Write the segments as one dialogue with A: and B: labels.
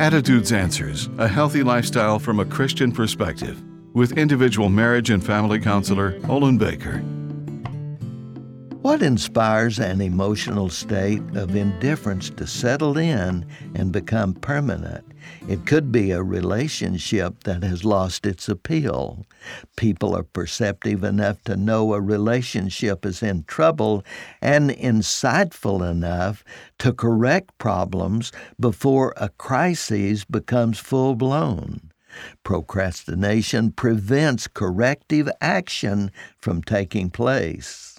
A: Attitudes Answers A Healthy Lifestyle from a Christian Perspective with individual marriage and family counselor Olin Baker.
B: What inspires an emotional state of indifference to settle in and become permanent? It could be a relationship that has lost its appeal. People are perceptive enough to know a relationship is in trouble and insightful enough to correct problems before a crisis becomes full blown. Procrastination prevents corrective action from taking place.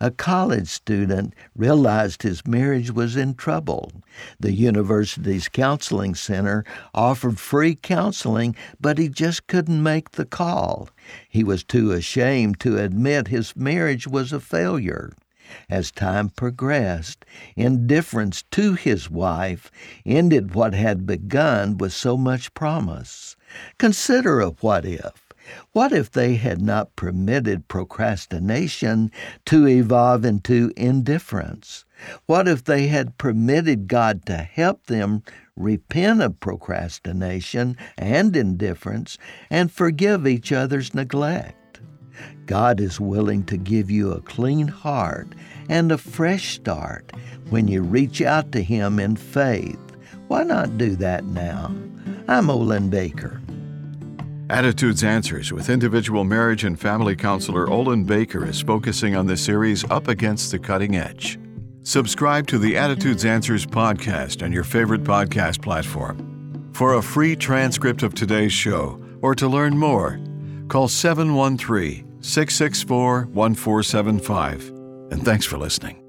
B: A college student realized his marriage was in trouble. The university's counseling center offered free counseling, but he just couldn't make the call. He was too ashamed to admit his marriage was a failure. As time progressed, indifference to his wife ended what had begun with so much promise. Consider a what if. What if they had not permitted procrastination to evolve into indifference? What if they had permitted God to help them repent of procrastination and indifference and forgive each other's neglect? God is willing to give you a clean heart and a fresh start when you reach out to Him in faith. Why not do that now? I'm Olin Baker.
A: Attitudes Answers with individual marriage and family counselor Olin Baker is focusing on the series Up Against the Cutting Edge. Subscribe to the Attitudes Answers podcast on your favorite podcast platform. For a free transcript of today's show or to learn more, call 713 664 1475. And thanks for listening.